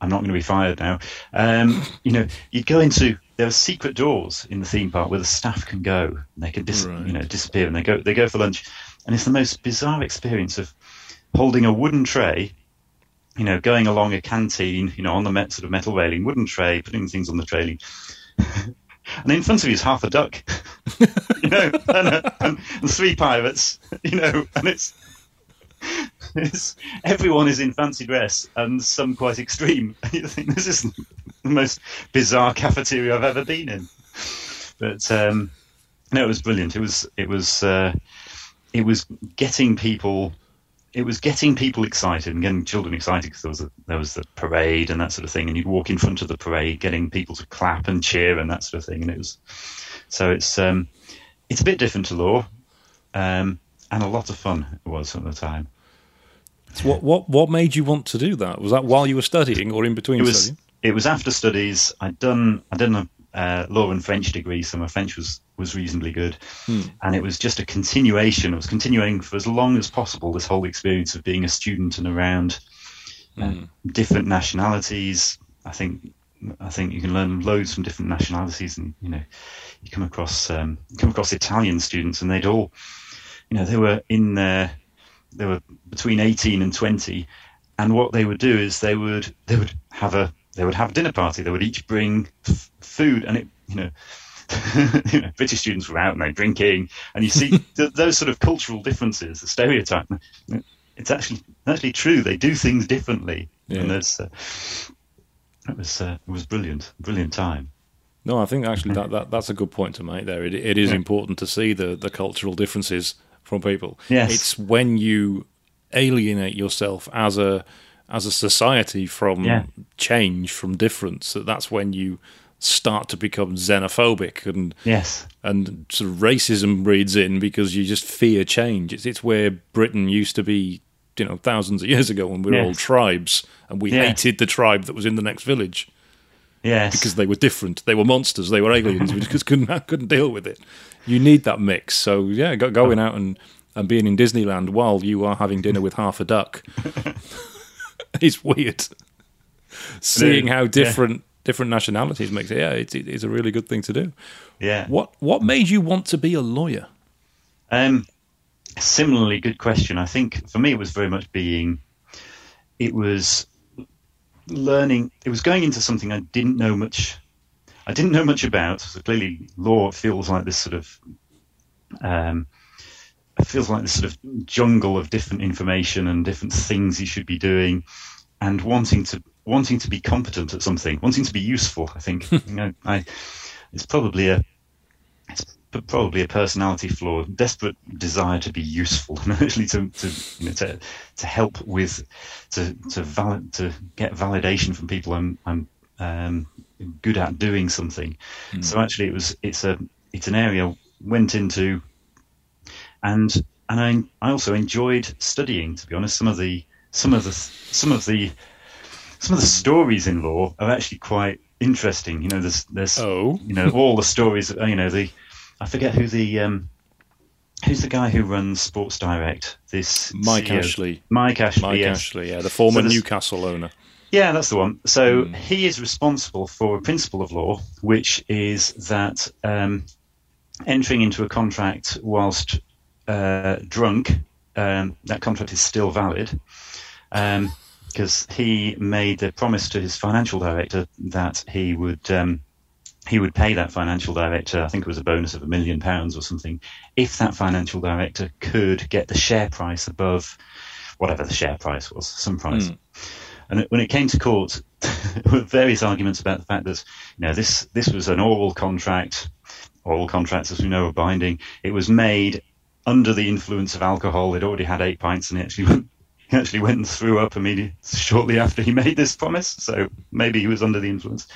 I'm not going to be fired now. Um, you know, you go into there are secret doors in the theme park where the staff can go. And they can dis- Right. you know disappear and they go they go for lunch, and it's the most bizarre experience of holding a wooden tray. You know, going along a canteen, you know, on the met, sort of metal railing, wooden tray, putting things on the trailing, and in front of you is half a duck, you know, and, uh, and, and three pirates, you know, and it's, everyone is in fancy dress and some quite extreme. you think this is the most bizarre cafeteria I've ever been in. But um, no, it was brilliant. It was it was uh, it was getting people. It was getting people excited and getting children excited because there was a, there was the parade and that sort of thing, and you'd walk in front of the parade, getting people to clap and cheer and that sort of thing, and it was so it's um, it's a bit different to law, um, and a lot of fun it was at the time. What what what made you want to do that? Was that while you were studying or in between It was studying? it was after studies. I'd done I'd done a uh, law and French degree, so my French was was reasonably good, and it was just a continuation. It was continuing for as long as possible this whole experience of being a student and around uh, different nationalities. I think I think you can learn loads from different nationalities, and you know you come across um, you come across Italian students, and they'd all you know they were in their they were between 18 and 20 and what they would do is they would they would have a they would have a dinner party they would each bring f- food and it you know you know, British students were out and they're drinking, and you see th- those sort of cultural differences, the stereotype. It's actually actually true. They do things differently, Yeah. and there's uh, it was uh, it was brilliant, brilliant time. No, I think actually that, that that's a good point to make there. It, it is important to see the, the cultural differences from people. Yes. It's when you alienate yourself as a as a society from Yeah. change, from difference, that that's when you start to become xenophobic and Yes, and sort of racism breeds in because you just fear change. It's it's where Britain used to be, you know, thousands of years ago when we were all tribes and we Yeah. hated the tribe that was in the next village yes, because they were different. They were monsters. They were aliens. we just couldn't couldn't deal with it. You need that mix. So yeah, go, going out and, and being in Disneyland while you are having dinner with half a duck is weird. Seeing how Yeah. different different nationalities makes it. Yeah, it's it's a really good thing to do. yeah. What what made you want to be a lawyer? Um, similarly, good question. I think for me, it was very much being, it was learning, it was going into something I didn't know much, I didn't know much about. So clearly, law feels like this sort of, um, it feels like this sort of jungle of different information and different things you should be doing, and wanting to wanting to be competent at something, wanting to be useful. I think you know, I, it's probably a it's probably a personality flaw, desperate desire to be useful, and actually to to, you know, to to help with to to val- to get validation from people. I'm I'm um, good at doing something. So actually, it was it's a it's an area I went into, and and I I also enjoyed studying. To be honest, some of the some of the some of the some of the stories in law are actually quite interesting. You know, there's there's Oh. you know all the stories. uh, You know the I forget who the um, who's the guy who runs Sports Direct. This Mike CEO. Ashley. Mike Ashley. Mike yes. Ashley, yeah, the former So Newcastle owner. Yeah, that's the one. So Hmm. he is responsible for a principle of law, which is that um, entering into a contract whilst uh, drunk, um, that contract is still valid. Because he made a promise to his financial director that he would um, he would pay that financial director, I think it was a bonus of a million pounds or something, if that financial director could get the share price above whatever the share price was, some price. And when it came to court, there were various arguments about the fact that you know this this was an oral contract. Oral contracts, as we know, are binding. It was made under the influence of alcohol. He'd already had eight pints, and he actually went, he actually went and threw up immediately shortly after he made this promise. So maybe he was under the influence.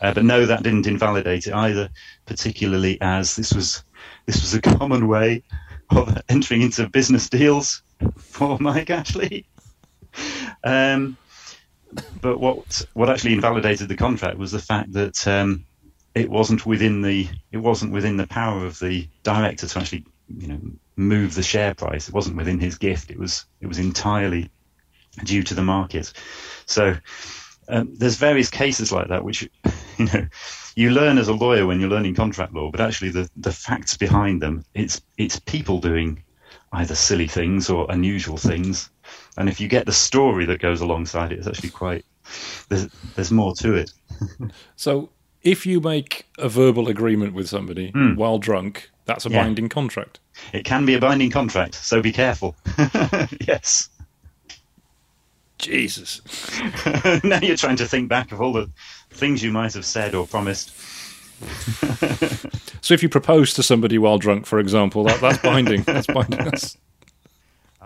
Uh, but no, that didn't invalidate it either, particularly as this was this was a common way of entering into business deals for Mike Ashley. Um, but what what actually invalidated the contract was the fact that um, it wasn't within the it wasn't within the power of the director to actually you know move the share price. It wasn't within his gift. It was it was entirely due to the market. So um, there's various cases like that which you know you learn as a lawyer when you're learning contract law, but actually the the facts behind them it's it's people doing either silly things or unusual things, and if you get the story that goes alongside it, it's actually quite there's there's more to it. so if you make a verbal agreement with somebody mm. while drunk, that's a yeah. binding contract. It can be a binding contract, so be careful. yes. Jesus. now you're trying to think back of all the things you might have said or promised. so if you propose to somebody while drunk, for example, that, that's binding. that's binding. That's...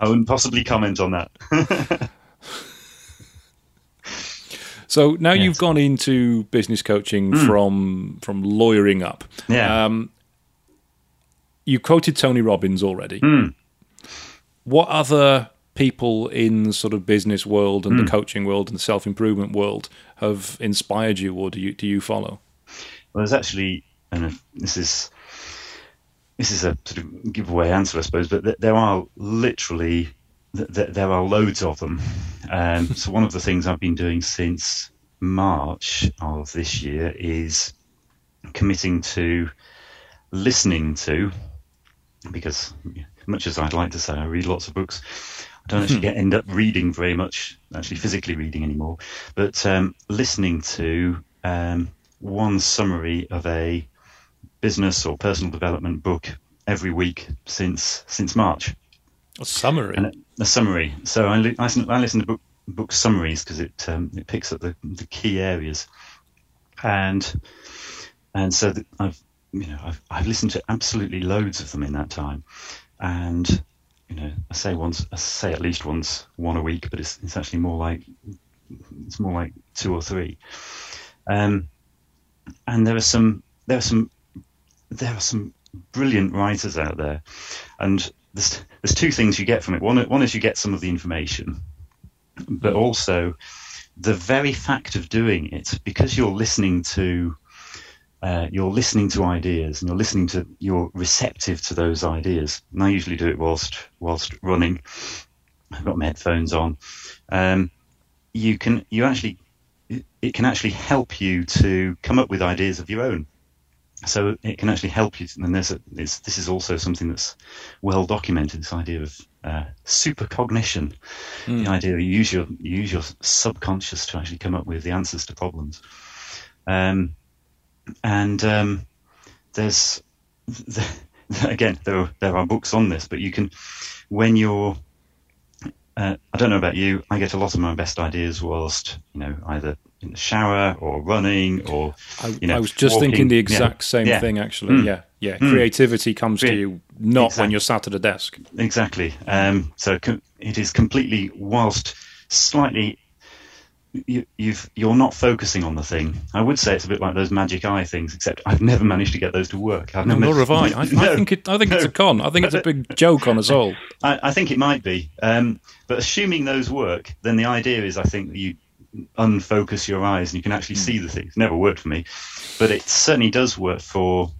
I wouldn't possibly comment on that. so now yes. you've gone into business coaching mm. from from lawyering up. Yeah. Um, you quoted Tony Robbins already. Mm. What other people in sort of business world and mm. the hmm. coaching world and the self improvement world have inspired you, or do you do you follow? Well, there's actually, and this is this is a sort of giveaway answer, I suppose, but there are literally there are loads of them. Um, so one of the things I've been doing since March of this year is committing to listening to, because much as I'd like to say I read lots of books, I don't actually get, end up reading very much, actually physically reading anymore, but um, listening to um, one summary of a business or personal development book every week since since March. A summary. And a, summary. So I, li- I, listen, I listen to book book summaries because it um, it picks up the, the key areas, and and so I've you know I've I've listened to absolutely loads of them in that time, and you know, I say once, I say at least once, one a week, but it's it's actually more like it's more like two or three. Um, and there are some there are some there are some brilliant writers out there, and there's there's two things you get from it. One one is you get some of the information, but also the very fact of doing it because you're listening to uh, you're listening to ideas and you're listening to you're receptive to those ideas. And I usually do it whilst whilst running. I've got my headphones on. Um, you can you actually it can actually help you to come up with ideas of your own. So it can actually help you. And there's a, this is also something that's well documented. This idea of uh, supercognition, mm. the idea that you use your you use your subconscious to actually come up with the answers to problems. Um, and um, there's again there there are books on this, but you can when you're uh, I don't know about you. I get a lot of my best ideas whilst you know either in the shower or running or you know. I was just walking. thinking the exact yeah. same yeah. thing actually. Mm. Yeah, yeah. Mm. Creativity comes to you not exactly. when you're sat at a desk. Exactly. Um, so it is completely whilst slightly you, you've you're not focusing on the thing. I would say it's a bit like those magic eye things, except I've never managed to get those to work. I've no, nor have I. I, no, I, think it. I think no. it's a con. I think it's a big joke on us all. I, I think it might be. Um, but assuming those work, then the idea is, I think that you unfocus your eyes and you can actually mm. see the things. Never worked for me, but it certainly does work for.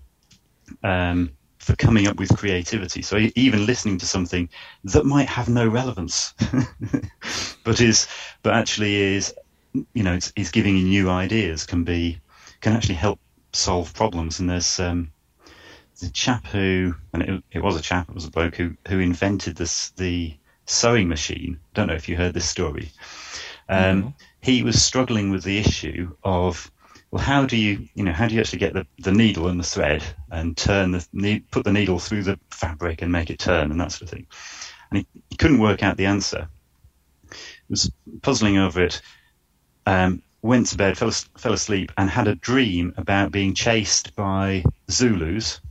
Um, for coming up with creativity. So even listening to something that might have no relevance, but is but actually is you know, is giving you new ideas can be can actually help solve problems. And there's um, the chap who, and it, it, was a chap, it was a bloke who who invented this the sewing machine. Don't know if you heard this story. Um, mm-hmm. He was struggling with the issue of well, how do you, you know, how do you actually get the, the needle and the thread and turn the put the needle through the fabric and make it turn and that sort of thing? And he, he couldn't work out the answer. He was puzzling over it um, went to bed, fell, fell asleep, and had a dream about being chased by Zulus,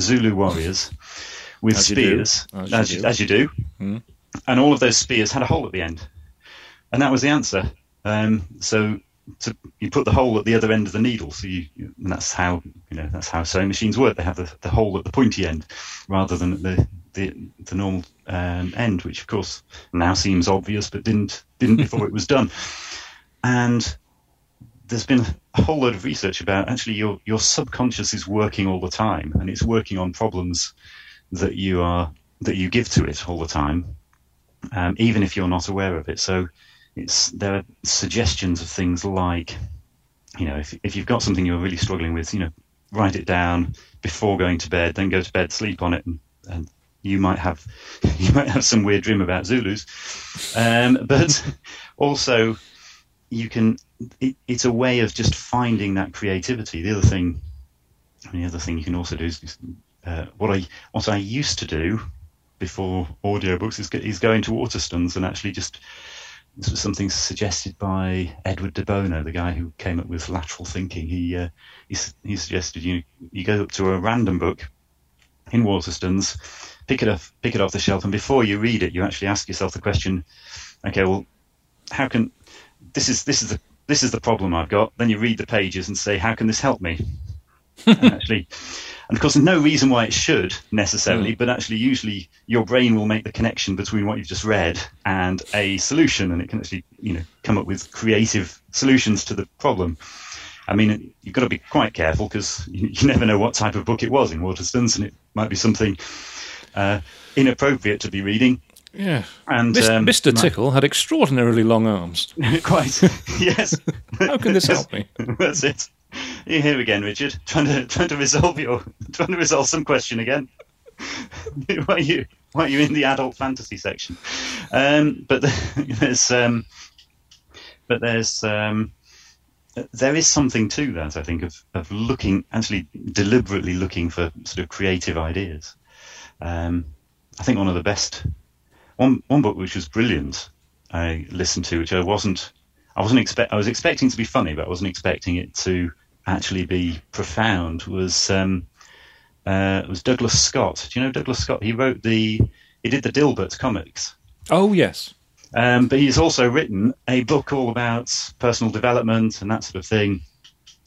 Zulu warriors, with as spears, you as, as, you, as, you, do. Mm. And all of those spears had a hole at the end. And that was the answer. Um, so to, you put the hole at the other end of the needle. So you, and that's how you know that's how sewing machines work. They have the, the hole at the pointy end rather than at the the, the normal um, end, which of course now seems obvious, but didn't didn't before it was done. And there's been a whole load of research about actually your your subconscious is working all the time, and it's working on problems that you are that you give to it all the time, um, even if you're not aware of it. So it's there are suggestions of things like, you know, if if you've got something you're really struggling with, you know, write it down before going to bed, then go to bed, sleep on it, and, and you might have you might have some weird dream about Zulus, um, but also you can. It, it's a way of just finding that creativity. The other thing, the other thing you can also do is uh, what I what I used to do before audiobooks is, is go into Waterstones and actually just this was something suggested by Edward de Bono, the guy who came up with lateral thinking. He uh, he, he, suggested you you go up to a random book in Waterstones, pick it up, pick it off the shelf, and before you read it, you actually ask yourself the question: Okay, well, how can this is this is the this is the problem I've got. Then you read the pages and say, how can this help me? Actually, and of course, there's no reason why it should necessarily, mm. but actually, usually your brain will make the connection between what you've just read and a solution, and it can actually, you know, come up with creative solutions to the problem. I mean, you've got to be quite careful because you, you, never know what type of book it was in Waterstones, and it might be something uh, inappropriate to be reading. Yeah. And um, Mr. Tickle had extraordinarily long arms. quite. yes. How can this help me? That's it. You're here again, Richard, trying to trying to resolve your trying to resolve some question again. why are you why are you in the adult fantasy section? Um, but there's um, but there's um, there is something to that. I think of of looking actually deliberately looking for sort of creative ideas. Um, I think one of the best one one book which was brilliant I listened to, which I wasn't I wasn't expect I was expecting to be funny, but I wasn't expecting it to actually be profound. Was um, uh, was Douglas Scott? Do you know Douglas Scott? He wrote the he did the Dilbert comics. Oh yes. Um, but he's also written a book all about personal development and that sort of thing,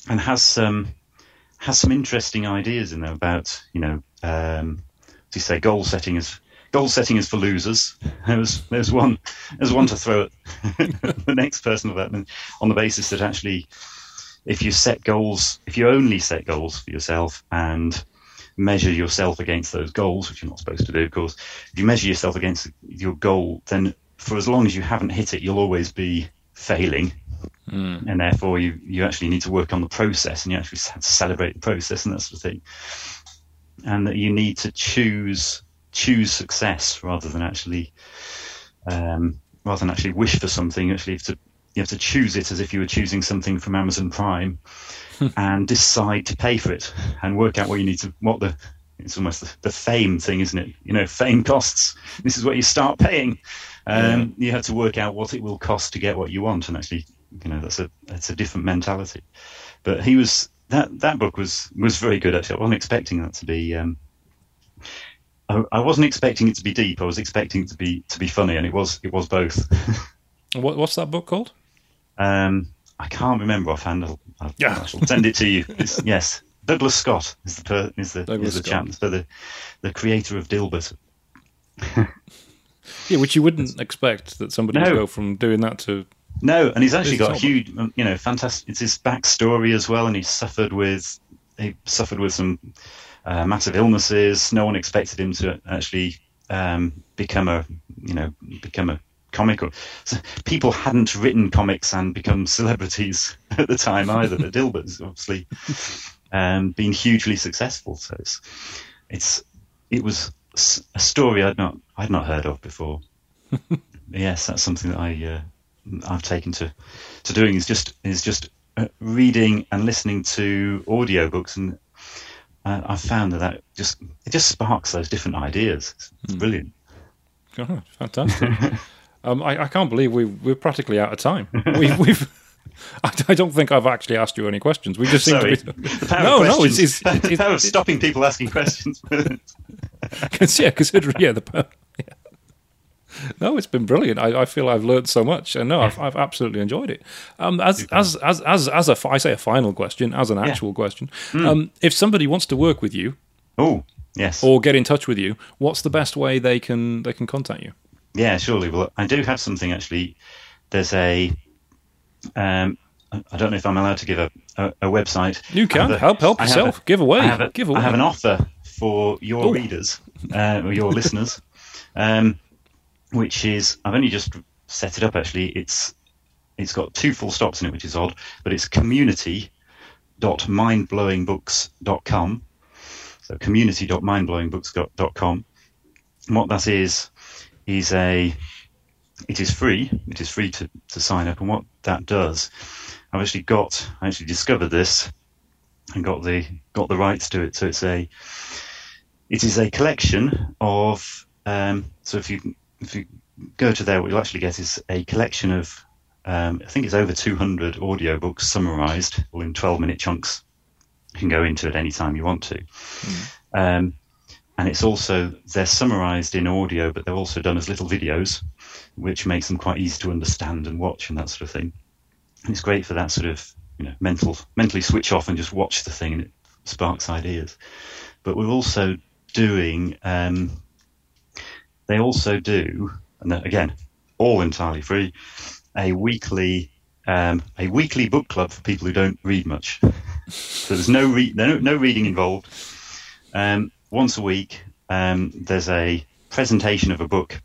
and has some has some interesting ideas in there about you know um, as you say goal setting is goal setting is for losers. There's there's one there's one to throw at the next person on the basis that actually, if you set goals, if you only set goals for yourself and measure yourself against those goals, which you're not supposed to do, of course, if you measure yourself against your goal, then for as long as you haven't hit it, you'll always be failing. Mm. And therefore, you, you actually need to work on the process and you actually have to celebrate the process and that sort of thing. And that you need to choose choose success rather than actually um, rather than actually wish for something. Actually to you have to choose it as if you were choosing something from Amazon Prime, and decide to pay for it and work out what you need to what the it's almost the, the, fame thing, isn't it? You know, fame costs. This is what you start paying. Um, yeah. You have to work out what it will cost to get what you want, and actually, you know, that's a that's a different mentality. But he was that that book was was very good. Actually, I wasn't expecting that to be um, I, I, wasn't expecting it to be deep. I was expecting it to be to be funny, and it was it was both. what, what's that book called? Um, I can't remember offhand. I'll, I'll, yeah. I shall send it to you. It's, yes, Douglas Scott is the per, is the Douglas is the chap, so the the creator of Dilbert. yeah, which you wouldn't expect that somebody no. would go from doing that to. No, and he's actually got a huge, you know, fantastic. It's his backstory as well, and he suffered with he suffered with some uh, massive illnesses. No one expected him to actually um, become a, you know, become a comic. Or, so people hadn't written comics and become celebrities at the time either. But Dilbert's obviously um, been hugely successful. So it's, it's it was a story I'd not I'd not heard of before. yes, that's something that I uh, I've taken to to doing is just is just uh, reading and listening to audiobooks and uh, I've found that that just it just sparks those different ideas. It's, it's mm. brilliant. God, fantastic! um, I, I, can't believe we we're practically out of time. We, we've. I, I, don't think I've actually asked you any questions. We just seem Sorry. to be. no, no, it's, it's, it's, the power of stopping people asking questions. yeah, considering yeah the power, yeah no, it's been brilliant. I, I feel I've learned so much, and no, I've, I've absolutely enjoyed it. Um, as as as as as a I say a final question, as an actual yeah. question, mm. um, if somebody wants to work with you, oh yes, or get in touch with you, what's the best way they can they can contact you? Yeah, surely. Well, I do have something actually. There's a um, I don't know if I'm allowed to give a, a, a website. You can a, help help yourself. A, give away. I have, a, give away. I have an offer for your Ooh. readers uh, or your listeners, um, which is I've only just set it up. Actually, it's it's got two full stops in it, which is odd, but it's community.mindblowingbooks.com. So community.mindblowingbooks.com. And what that is is a it is free. It is free to, to sign up, and what that does, I've actually got I actually discovered this and got the got the rights to it. So it's a it is a collection of um, so if you if you go to there, what you'll actually get is a collection of um, I think it's over 200 audiobooks summarized, all in 12 minute chunks. You can go into it any time you want to. Mm. Um, and it's also they're summarized in audio, but they're also done as little videos, which makes them quite easy to understand and watch and that sort of thing. And it's great for that sort of you know mental mentally switch off and just watch the thing, and it sparks ideas. But we're also doing um, they also do, and again, all entirely free, a weekly um, a weekly book club for people who don't read much. so there's no, re- no, no reading involved. Um, once a week, um, there's a presentation of a book,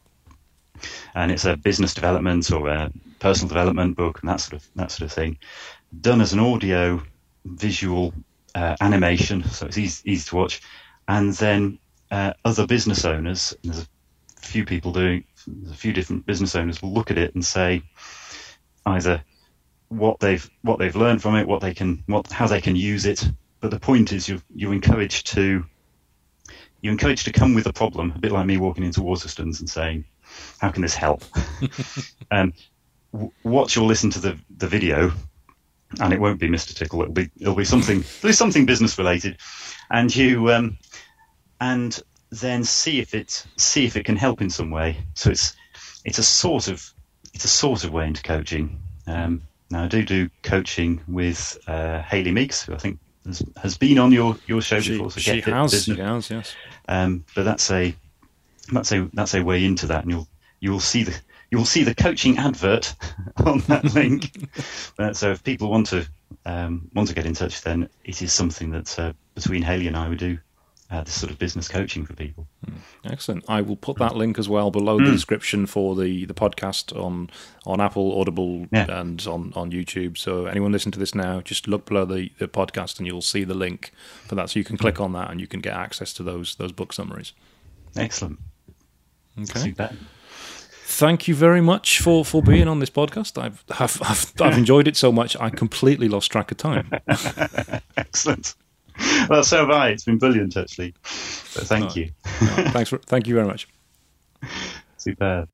and it's a business development or a personal development book and that sort of that sort of thing, done as an audio, visual uh, animation, so it's easy, easy to watch, and then uh, other business owners. There's a few people doing, a few different business owners will look at it and say either what they've what they've learned from it, what they can, what how they can use it. But the point is, you you're encouraged to you're encouraged to come with a problem, a bit like me walking into Waterstones and saying, "How can this help?" um, w- watch or listen to the the video, and it won't be Mr. Tickle. It'll be it'll be something it'll be something business related, and you um, and then see if it see if it can help in some way. So it's it's a sort of it's a sort of way into coaching. Um, now I do do coaching with uh, Hayley Meeks, who I think has, has, been on your, your show she, before. So she has, she has, yes. Um, but that's a that's a that's a way into that, and you'll you'll see the you'll see the coaching advert on that link. uh, so if people want to um, want to get in touch, then it is something that uh, between Hayley and I we do uh, this sort of business coaching for people. Hmm. Excellent. I will put that link as well below mm. the description for the, the podcast on on Apple, Audible, yeah. and on, on YouTube. So anyone listening to this now, just look below the, the podcast and you'll see the link for that. So you can click on that and you can get access to those those book summaries. Excellent. Okay. Thank you very much for, for being on this podcast. I've, I've, I've, I've enjoyed it so much, I completely lost track of time. Excellent. well, so have I. It's been brilliant, actually. So thank you. thanks. For, thank you very much. Superb.